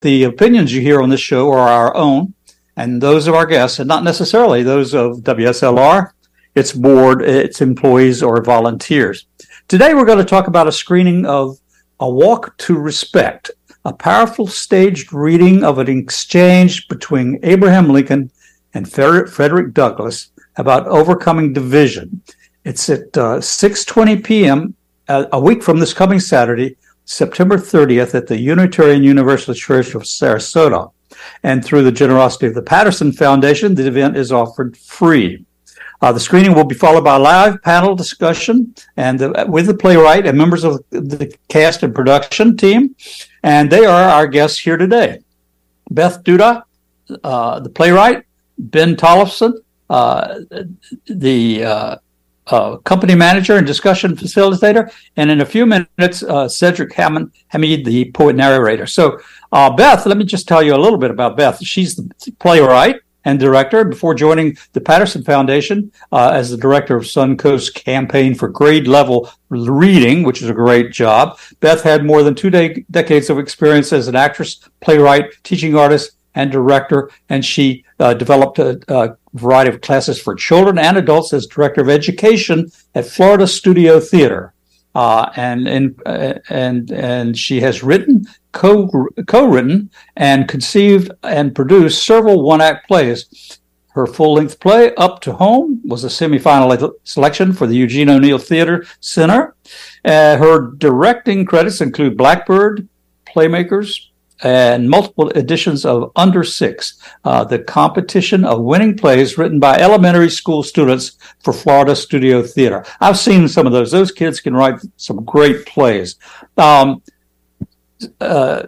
The opinions you hear on this show are our own and those of our guests, and not necessarily those of WSLR, its board, its employees, or volunteers. Today, we're going to talk about a screening of A Walk to Respect, a powerful staged reading of an exchange between Abraham Lincoln and Frederick Douglass about overcoming division. It's at uh, 6:20 p.m. Uh, a week from this coming Saturday, September 30th, at the Unitarian Universalist Church of Sarasota. And through the generosity of the Patterson Foundation, the event is offered free. Uh, the screening will be followed by a live panel discussion and the, with the playwright and members of the cast and production team. And they are our guests here today. Beth Duda, uh, the playwright, Ben Tollefson, uh, the uh, company manager and discussion facilitator, and in a few minutes, uh, Cedric Hammond Hameed, the poet narrator. So, uh, Beth, let me just tell you a little bit about Beth. She's the playwright and director before joining the Patterson Foundation uh, as the director of Suncoast campaign for grade level reading, which is a great job. Beth had more than two de- decades of experience as an actress, playwright, teaching artist, and director, and she uh, developed a, a, variety of classes for children and adults as director of education at Florida Studio Theater. Uh, and and uh, and and she has written, co co-written, and conceived and produced several one-act plays. Her full-length play, Up to Home, was a semifinal selection for the Eugene O'Neill Theater Center. Uh, her directing credits include Blackbird, Playmakers, and multiple editions of Under Six, uh, the competition of winning plays written by elementary school students for Florida Studio Theater. I've seen some of those. Those kids can write some great plays. Um, uh,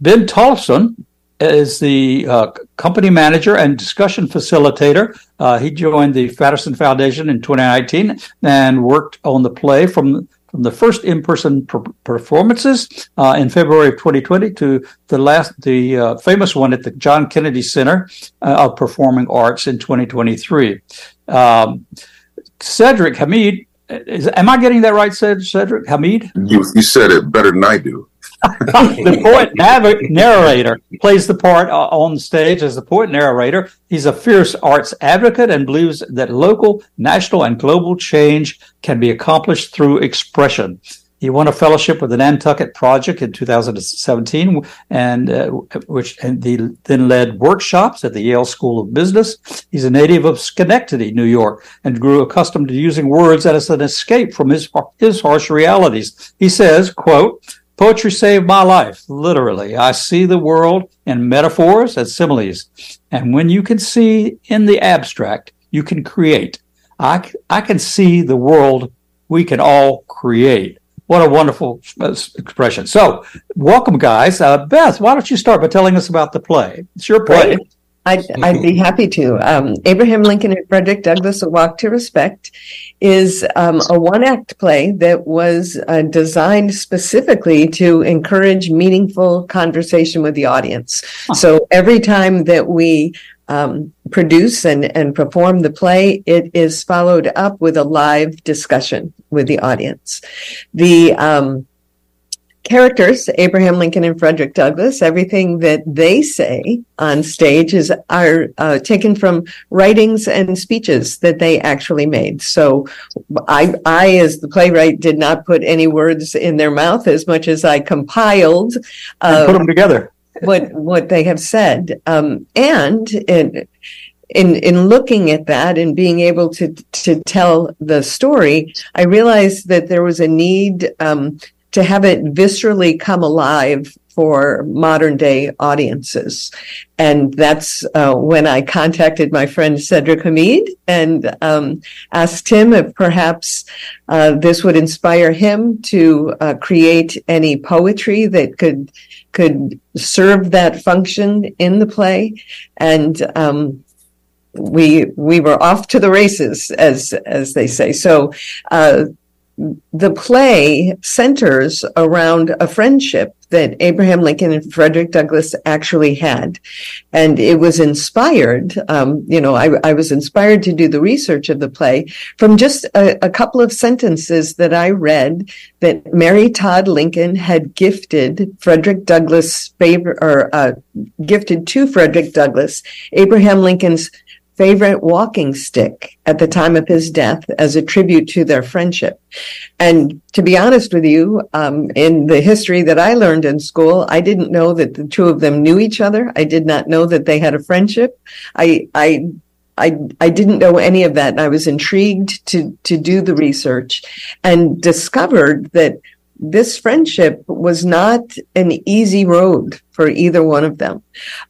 ben Tollefson is the uh, company manager and discussion facilitator. Uh, he joined the Patterson Foundation in 2019 and worked on the play from from the first in-person per- performances uh, in February of 2020 to the last, the uh, famous one at the John Kennedy Center uh, of Performing Arts in 2023. Um, Cedric Hameed, is, am I getting that right, Cedric Hameed? You, you said it better than I do. The poet nav- narrator plays the part uh, on stage as the poet narrator. He's a fierce arts advocate and believes that local, national, and global change can be accomplished through expression. He won a fellowship with the Nantucket Project in 2017, and uh, which and he then led workshops at the Yale School of Business. He's a native of Schenectady, New York, and grew accustomed to using words as an escape from his his harsh realities. He says, "quote." Poetry saved my life, literally. I see the world in metaphors and similes. And when you can see in the abstract, you can create. I, I can see the world we can all create. What a wonderful expression. So, welcome, guys. Uh, Beth, why don't you start by telling us about the play? It's your play. Great. I'd, I'd be happy to. Um, Abraham Lincoln and Frederick Douglass, A Walk to Respect, is um, a one act play that was uh, designed specifically to encourage meaningful conversation with the audience. Huh. So every time that we um, produce and, and perform the play, it is followed up with a live discussion with the audience. The um, characters, Abraham Lincoln and Frederick Douglass, everything that they say on stage is are uh, taken from writings and speeches that they actually made. So I, I, as the playwright, did not put any words in their mouth as much as I compiled. Uh, put them together. what what they have said, um, and in in in looking at that and being able to to tell the story, I realized that there was a need um, to have it viscerally come alive for modern day audiences. And that's uh, when I contacted my friend Cedric Hameed and um, asked him if perhaps uh, this would inspire him to uh, create any poetry that could could serve that function in the play. And um, we we were off to the races, as as they say. So uh, the play centers around a friendship that Abraham Lincoln and Frederick Douglass actually had. And it was inspired, um, you know, I, I, was inspired to do the research of the play from just a, a couple of sentences that I read that Mary Todd Lincoln had gifted Frederick Douglass favor or uh, gifted to Frederick Douglass Abraham Lincoln's favorite walking stick at the time of his death as a tribute to their friendship. And to be honest with you, um, in the history that I learned in school, I didn't know that the two of them knew each other. I did not know that they had a friendship. I, I, I, I didn't know any of that. And I was intrigued to, to do the research and discovered that this friendship was not an easy road for either one of them.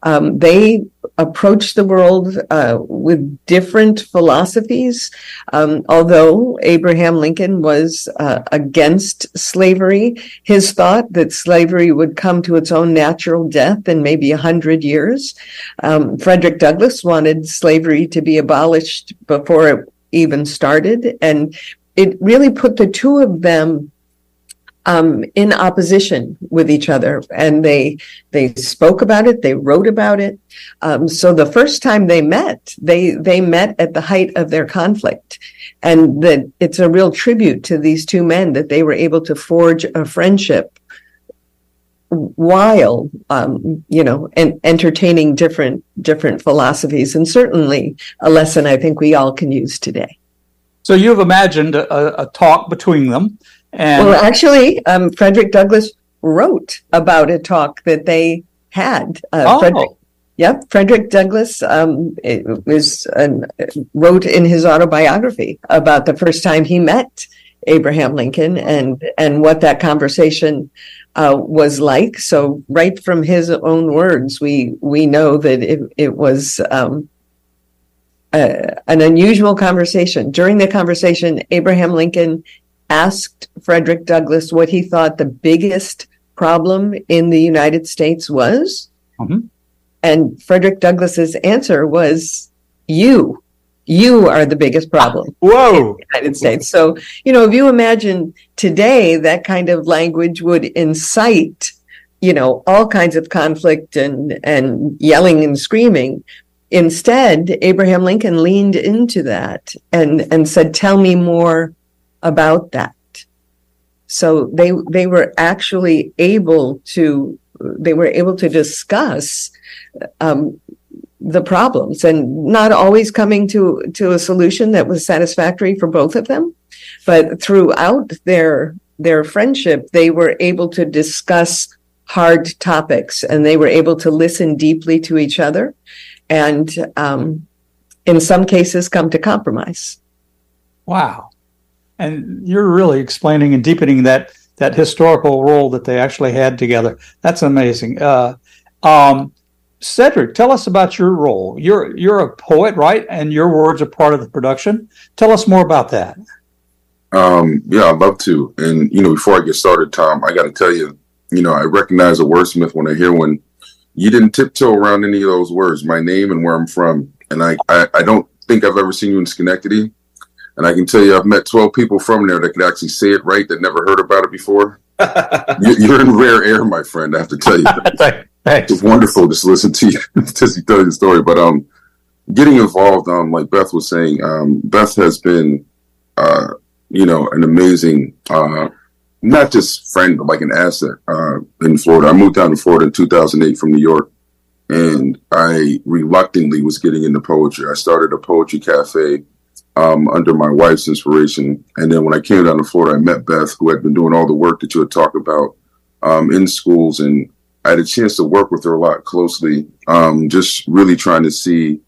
Um, they approached the world uh, with different philosophies. Um, although Abraham Lincoln was uh, against slavery, his thought that slavery would come to its own natural death in maybe a hundred years. Um, Frederick Douglass wanted slavery to be abolished before it even started, and it really put the two of them um, in opposition with each other, and they they spoke about it, they wrote about it. Um, so the first time they met, they they met at the height of their conflict, and that it's a real tribute to these two men that they were able to forge a friendship while um, you know and entertaining different different philosophies, and certainly a lesson I think we all can use today. So you've imagined a, a talk between them and well, actually, um, Frederick Douglass wrote about a talk that they had. Uh, oh. Frederick, yep, Frederick Douglass um, was an, wrote in his autobiography about the first time he met Abraham Lincoln and and what that conversation uh, was like. So, right from his own words, we we know that it it was. Um, an unusual conversation. During the conversation, Abraham Lincoln asked Frederick Douglass what he thought the biggest problem in the United States was. Mm-hmm. And Frederick Douglass's answer was, you. You are the biggest problem Whoa. in the United States. So, you know, if you imagine today that kind of language would incite, you know, all kinds of conflict and, and yelling and screaming. Instead, Abraham Lincoln leaned into that and, and said, tell me more about that. So they they were actually able to they were able to discuss um, the problems and not always coming to to a solution that was satisfactory for both of them, but throughout their their friendship, they were able to discuss hard topics and they were able to listen deeply to each other and um, in some cases come to compromise. Wow and you're really explaining and deepening that that historical role that they actually had together. That's amazing. Uh, um, Cedric, tell us about your role. You're you're a poet, right? And your words are part of the production. Tell us more about that. Um, yeah, I'd love to. And you know, before I get started, Tom, I got to tell you, you know, I recognize a wordsmith when I hear one. You didn't tiptoe around any of those words, my name and where I'm from, and I, I, I don't think I've ever seen you in Schenectady. And I can tell you, I've met 12 people from there that could actually say it right that never heard about it before. You're in rare air, my friend. I have to tell you. Thanks. It's wonderful just to listen to you, to tell you the story. But um, getting involved, um, like Beth was saying, um, Beth has been, uh, you know, an amazing, uh, not just friend, but like an asset uh, in Florida. I moved down to Florida in 2008 from New York, and I reluctantly was getting into poetry. I started a poetry cafe um, under my wife's inspiration. And then when I came down to Florida, I met Beth, who had been doing all the work that you had talked about um, in schools. And I had a chance to work with her a lot closely, um, just really trying to see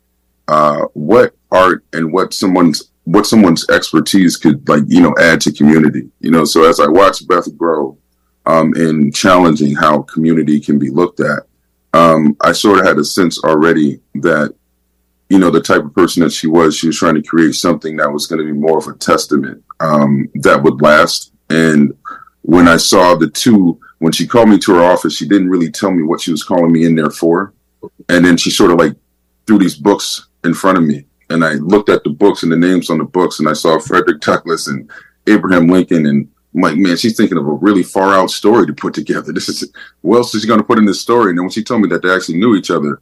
uh, what art and what someone's what someone's expertise could like you know add to community. You know, so as I watched Beth grow um, in challenging how community can be looked at, um, I sort of had a sense already that you know, the type of person that she was, she was trying to create something that was going to be more of a testament um, that would last. And when I saw the two, when she called me to her office, she didn't really tell me what she was calling me in there for. And then she sort of like threw these books in front of me. And I looked at the books and the names on the books, and I saw Frederick Douglass and Abraham Lincoln, and I'm like, man, she's thinking of a really far out story to put together. This is what else is she going to put in this story? And then when she told me that they actually knew each other,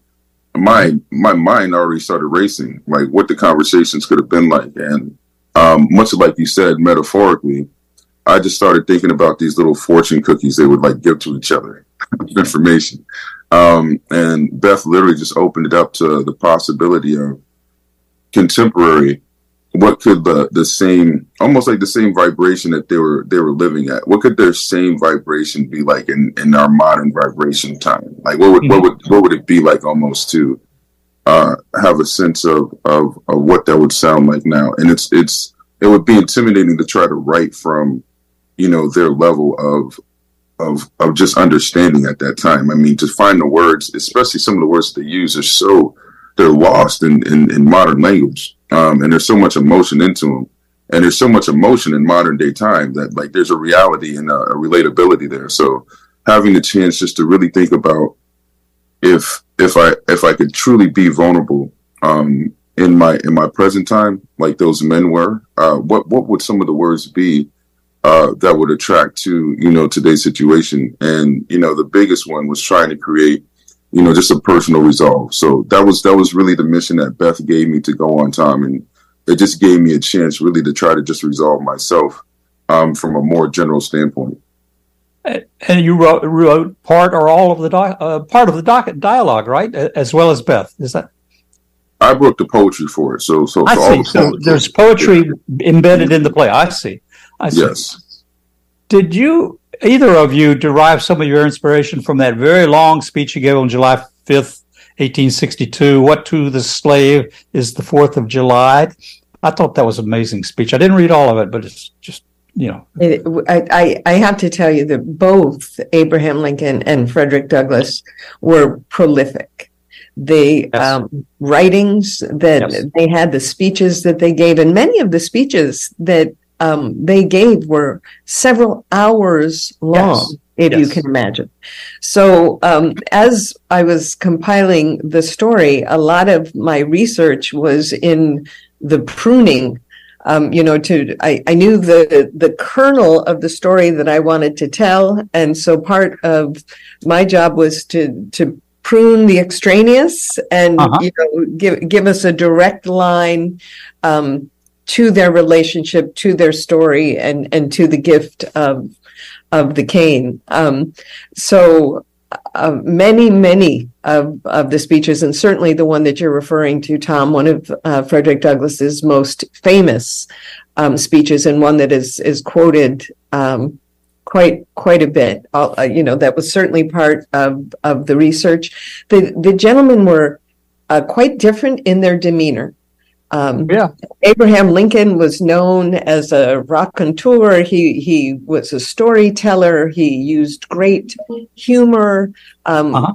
my my mind already started racing, like what the conversations could have been like, and um, much like you said, metaphorically, I just started thinking about these little fortune cookies they would like give to each other, information. Um, and Beth literally just opened it up to the possibility of contemporary. What could the the same, almost like the same vibration that they were they were living at? What could their same vibration be like in, in our modern vibration time? Like what would mm-hmm. what would what would it be like almost to uh, have a sense of, of of what that would sound like now? And it's it's it would be intimidating to try to write from you know their level of of of just understanding at that time. I mean, to find the words, especially some of the words they use, are so they're lost in in, in modern language, um, and there's so much emotion into them, and there's so much emotion in modern day time that like there's a reality and a, a relatability there. So having the chance just to really think about if if I if I could truly be vulnerable um, in my in my present time, like those men were, uh, what what would some of the words be uh, that would attract to you know today's situation. And you know the biggest one was trying to create you know just a personal resolve. So that was that was really the mission that Beth gave me to go on time, and it just gave me a chance really to try to just resolve myself um, from a more general standpoint. And you wrote, wrote part or all of the uh, part of the doc- dialogue, right, as well as Beth. Is that? I wrote the poetry for it, so so. I see. so there's poetry embedded in the play. I see. I see. Yes. Did you, either of you, derive some of your inspiration from that very long speech you gave on July 5th, 1862? What to the slave is the 4th of July? I thought that was an amazing speech. I didn't read all of it, but it's just you know. It, I, I have to tell you that both Abraham Lincoln and Frederick Douglass were prolific. The yes. um, writings that yes. they had, the speeches that they gave, and many of the speeches that um, they gave were several hours long, yes. if yes. you can imagine. So, um, as I was compiling the story, a lot of my research was in the pruning. Um, you know, to I, I knew the the kernel of the story that I wanted to tell, and so part of my job was to to prune the extraneous and uh-huh. you know give give us a direct line um, to their relationship, to their story, and and to the gift of of the cane. Um, so uh, many, many of, of the speeches, and certainly the one that you're referring to, Tom, one of uh, Frederick Douglass's most famous um, speeches, and one that is is quoted um, quite quite a bit. Uh, you know, that was certainly part of of the research. The the gentlemen were uh, quite different in their demeanor. Um, yeah. Abraham Lincoln was known as a raconteur. He he was a storyteller. He used great humor. Um, uh-huh.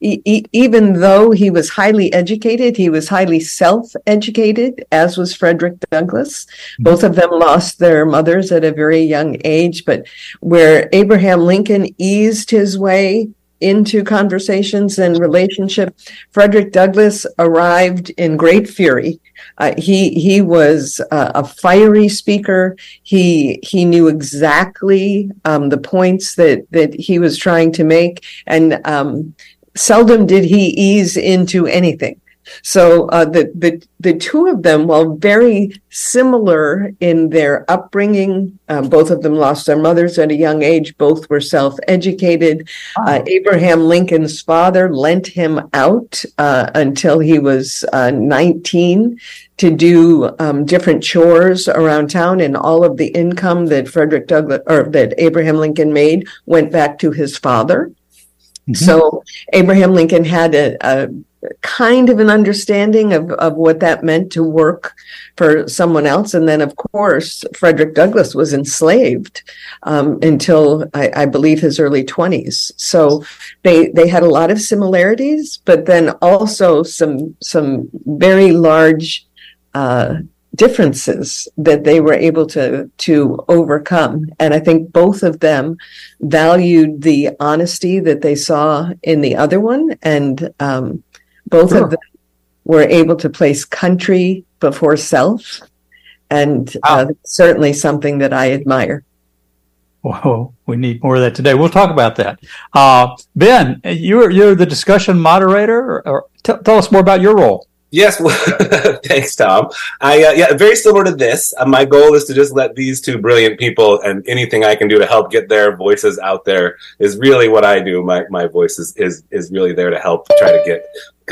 even though he was highly educated, he was highly self-educated, as was Frederick Douglass. Mm-hmm. Both of them lost their mothers at a very young age, but where Abraham Lincoln eased his way into conversations and relationship. Frederick Douglass arrived in great fury. Uh, he he was uh, a fiery speaker. He he knew exactly um, the points that that he was trying to make, and um, seldom did he ease into anything. So uh, the the the two of them, while very similar in their upbringing, uh, both of them lost their mothers at a young age. Both were self educated. Uh, Abraham Lincoln's father lent him out uh, until he was uh, nineteen to do um, different chores around town, and all of the income that Frederick Douglass or that Abraham Lincoln made went back to his father. Mm-hmm. So Abraham Lincoln had a, a kind of an understanding of, of what that meant to work for someone else. And then, of course, Frederick Douglass was enslaved um, until I, I, believe his early 20s. So they they had a lot of similarities, but then also some some very large uh, differences that they were able to to overcome and i think both of them valued the honesty that they saw in the other one and um, both sure. of them were able to place country before self and uh, certainly something that I admire. Well, we need more of that today. We'll talk about that. Uh, ben, you're you're the discussion moderator. Or, or t- tell us more about your role. Yes, well, thanks, Tom. I uh, yeah, very similar to this. Uh, my goal is to just let these two brilliant people and anything I can do to help get their voices out there is really what I do. My my voice is is, is really there to help try to get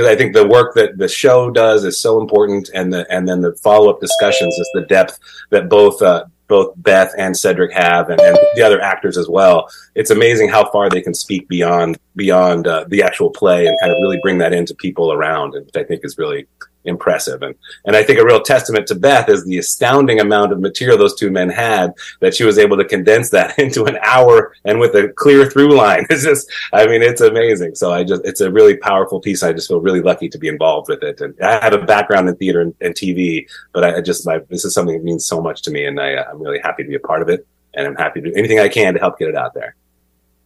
because I think the work that the show does is so important, and the and then the follow up discussions is the depth that both uh, both Beth and Cedric have, and, and, the other actors as well. It's amazing how far they can speak beyond beyond uh, the actual play and kind of really bring that into people around, which I think is really impressive. And and I think a real testament to Beth is the astounding amount of material those two men had that she was able to condense that into an hour and with a clear through line. It's just I mean it's amazing. So I just it's a really powerful piece. I just feel really lucky to be involved with it. And I have a background in theater and, and TV, but I, just my this is something that means so much to me, and I, I'm really happy to be a part of it. And I'm happy to do anything I can to help get it out there.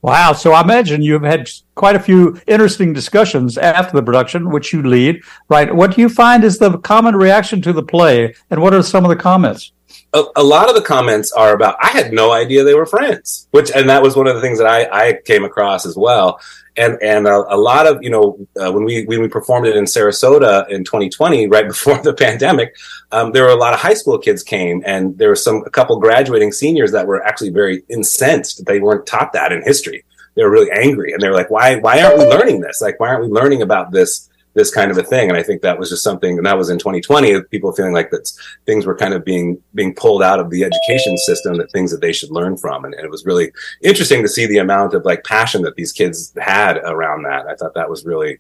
Wow. So I imagine you've had quite a few interesting discussions after the production, which you lead, right? What do you find is the common reaction to the play, and what are some of the comments? A, a, lot of the comments are about I had no idea they were friends, which and that was one of the things that I, I came across as well and and a, a, lot of you know uh, when we when we performed it in Sarasota in 2020, right before the pandemic, um, there were a lot of high school kids came, and there were some a couple graduating seniors that were actually very incensed. They weren't taught that in history. They were really angry, and they were like, "Why why aren't we learning this? Like, why aren't we learning about this?" This kind of a thing. And I think that was just something, and that was in 2020, people feeling like that things were kind of being being pulled out of the education system, that things that they should learn from. And, and, it was really interesting to see the amount of like passion that these kids had around that. I thought that was really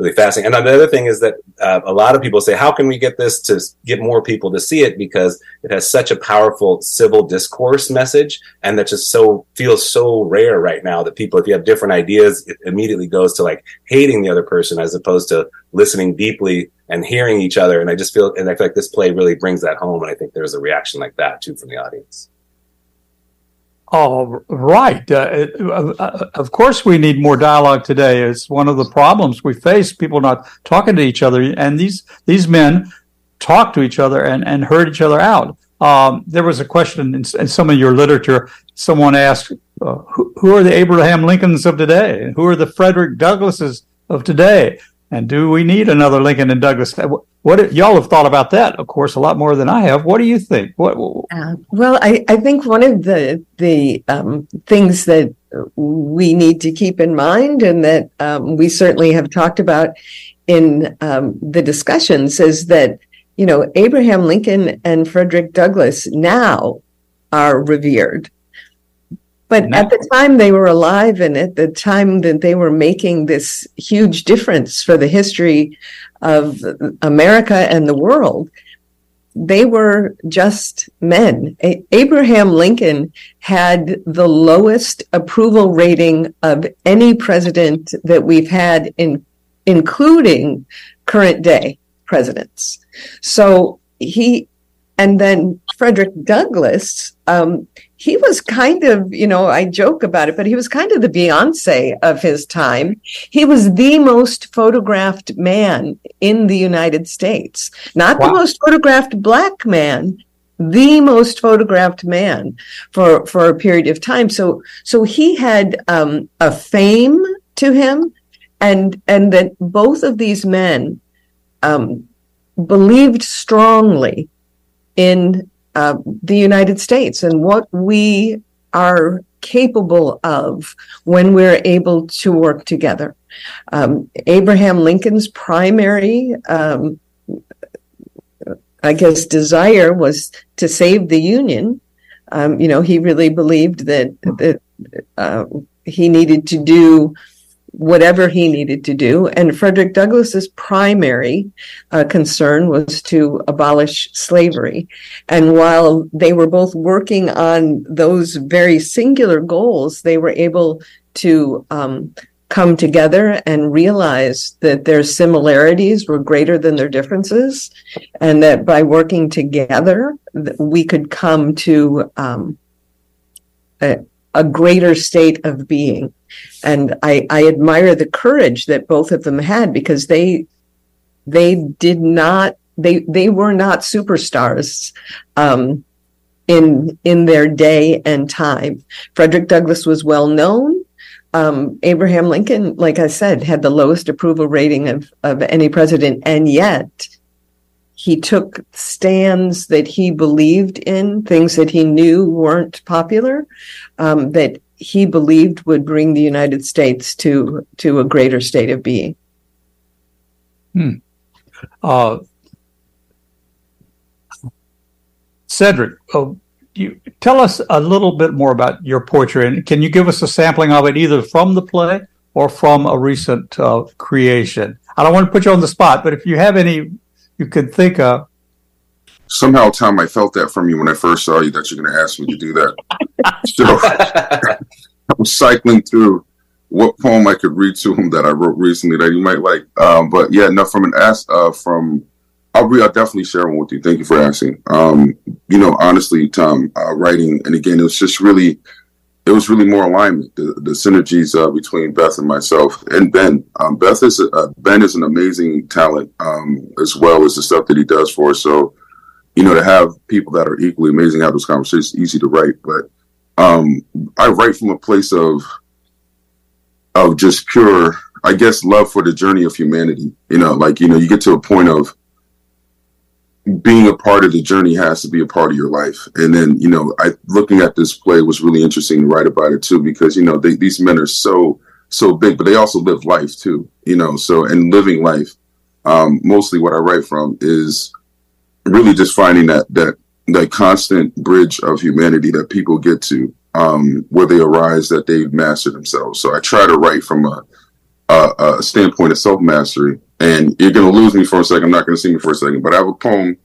really fascinating. And the other thing is that uh, a lot of people say, how can we get this to get more people to see it? Because it has such a powerful civil discourse message. And that just so feels so rare right now that people, if you have different ideas, it immediately goes to like hating the other person as opposed to listening deeply and hearing each other. And I just feel, and I feel like this play really brings that home. And I think there's a reaction like that too from the audience. Oh, right. Uh, uh, of course, we need more dialogue today. It's one of the problems we face. People not talking to each other, and these these men talk to each other and, and heard each other out. Um, there was a question in, in, some of your literature. Someone asked, uh, who, "Who are the Abraham Lincolns of today? Who are the Frederick Douglasses of today?" And do we need another Lincoln and Douglass? What y'all have thought about that? Of course, a lot more than I have. What do you think? What? Uh, well, I, I think one of the the um, things that we need to keep in mind, and that um, we certainly have talked about in um, the discussions, is that you know Abraham Lincoln and Frederick Douglass now are revered but no. at the time they were alive and at the time that they were making this huge difference for the history of America and the world, they were just men. A- Abraham Lincoln had the lowest approval rating of any president that we've had in including current day presidents. So he and then Frederick Douglass, um, he was kind of, you know, I joke about it, but he was kind of the Beyonce of his time. He was the most photographed man in the United States, not wow. the most photographed black man, the most photographed man for for a period of time. So so he had um, a fame to him, and and that both of these men um, believed strongly in uh, the United States and what we are capable of when we're able to work together. Um, Abraham Lincoln's primary, um, I guess, desire was to save the Union. Um, you know, he really believed that that uh, he needed to do whatever he needed to do. And Frederick Douglass's primary uh, concern was to abolish slavery. And while they were both working on those very singular goals, they were able to um, come together and realize that their similarities were greater than their differences, and that by working together, we could come to um, a greater state of being. And I, I admire the courage that both of them had because they they did not they they were not superstars um, in in their day and time. Frederick Douglass was well known. Um, Abraham Lincoln, like I said, had the lowest approval rating of of any president, and yet he took stands that he believed in, things that he knew weren't popular, um, that he believed would bring the United States to to a greater state of being. Hmm. Uh, Cedric, oh, you tell us a little bit more about your poetry, and can you give us a sampling of it, either from the play or from a recent uh, creation? I don't want to put you on the spot, but if you have any you could think of. Somehow, Tom, I felt that from you when I first saw you that you're going to ask me to do that. so I was cycling through what poem I could read to him that I wrote recently that you might like. Um, but yeah, no, from an ask uh, from I'll I'll definitely share one with you. Thank you for asking. Um, you know, honestly, Tom, uh, writing and again, it was just really it was really more alignment. The, the synergies uh, between Beth and myself and Ben. Um, Beth is uh, Ben is an amazing talent um, as well as the stuff that he does for us. So, you know, to have people that are equally amazing have those conversations easy to write. But um, I write from a place of of just pure, I guess, love for the journey of humanity. You know, like you know, you get to a point of being a part of the journey has to be a part of your life. And then, you know, I looking at this play was really interesting to write about it too, because, you know, they, these men are so, so big, but they also live life too, you know, so, and living life, um, mostly what I write from is really just finding that, that, that constant bridge of humanity that people get to, um, where they arise that they've mastered themselves. So I try to write from a, a, a standpoint of self mastery and you're going to lose me for a second. I'm not going to see me for a second, but I have a poem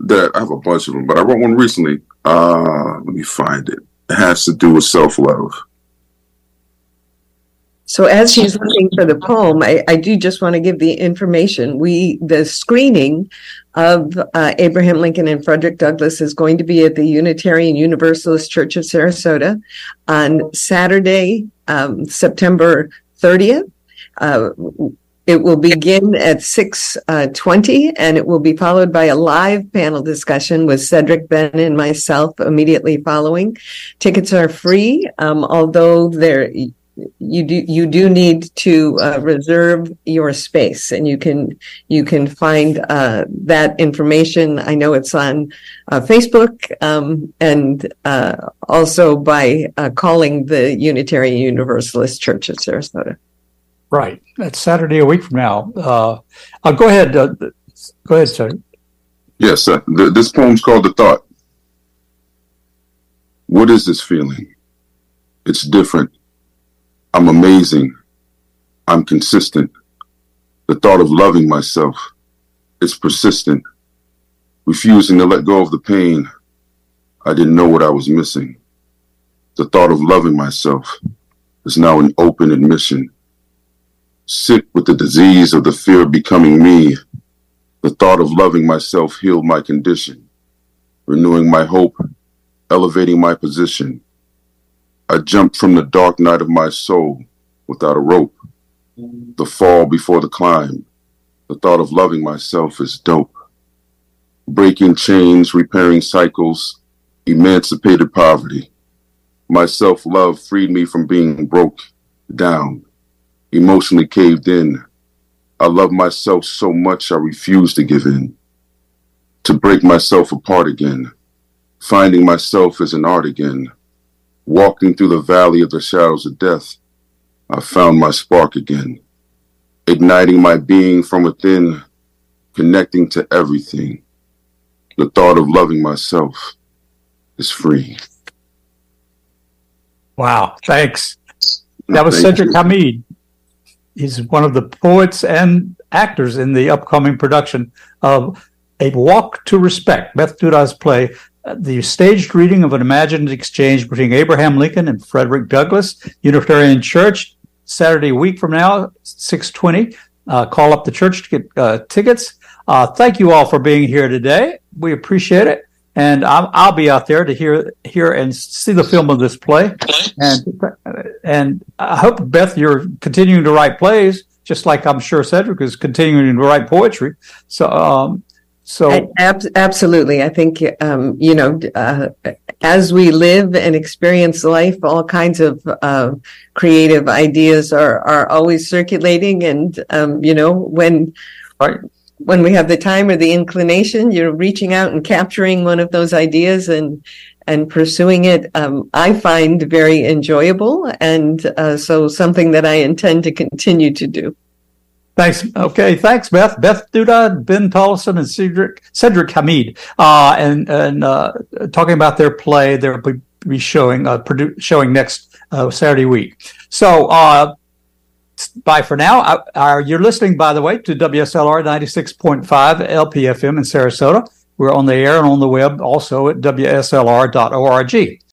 that I have a bunch of them, but I wrote one recently. Uh, let me find it. It has to do with self love. So as she's looking for the poem, I, I, do just want to give the information. We the screening of uh, Abraham Lincoln and Frederick Douglass is going to be at the Unitarian Universalist Church of Sarasota on Saturday, um, September 30th. Uh, it will begin at 6.20 uh, and it will be followed by a live panel discussion with Cedric, Ben, and myself immediately following. Tickets are free, um, although they're you do you do need to uh, reserve your space and you can you can find uh, that information i know it's on uh, facebook um, and uh, also by uh, calling the unitarian universalist church of sarasota Right. That's Saturday a week from now. Uh, uh, go ahead. Uh, go ahead, sir. Yes, uh, th- this poem's called The Thought. What is this feeling? It's different. I'm amazing. I'm consistent. The thought of loving myself. It's persistent. Refusing to let go of the pain. I didn't know what I was missing. The thought of loving myself is now an open admission sick with the disease of the fear of becoming me. The thought of loving myself healed my condition, renewing my hope, elevating my position. I jumped from the dark night of my soul without a rope. The fall before the climb. The thought of loving myself is dope. Breaking chains, repairing cycles, emancipated poverty. My self love freed me from being broke down emotionally caved in. I love myself so much I refuse to give in. To break myself apart again. Finding myself as an art again. Walking through the valley of the shadows of death. I found my spark again. Igniting my being from within. Connecting to everything. The thought of loving myself is free. Wow. Thanks. That was Thank Cedric you. Hameed he's one of the poets and actors in the upcoming production of A Walk to Respect, Beth Duda's play, the staged reading of an imagined exchange between Abraham Lincoln and Frederick Douglass, Unitarian Church, Saturday week from now, 620. Uh, call up the church to get uh, tickets. Uh, thank you all for being here today. We appreciate it and I'll, I'll, be out there to hear hear and see the film of this play. And and I hope Beth, you're continuing to write plays, just like I'm sure Cedric is continuing to write poetry. So um, So, Ab- absolutely. I think, um, you know, uh, as we live and experience life, all kinds of uh, creative ideas are, are always circulating. And, um, you know, when, right. When we have the time or the inclination, you're reaching out and capturing one of those ideas and, and pursuing it, um, I find very enjoyable. And uh, so something that I intend to continue to do. Thanks. Okay. Thanks, Beth. Beth Duda, Ben Tollison, and Cedric, Cedric Hameed, uh, and, and, uh, talking about their play. They'll be, be showing, uh, produ- showing next, uh, Saturday week. So, uh, bye for now. Uh, you're listening, by the way, to WSLR 96.5 LPFM in Sarasota. We're on the air and on the web also at WSLR.org.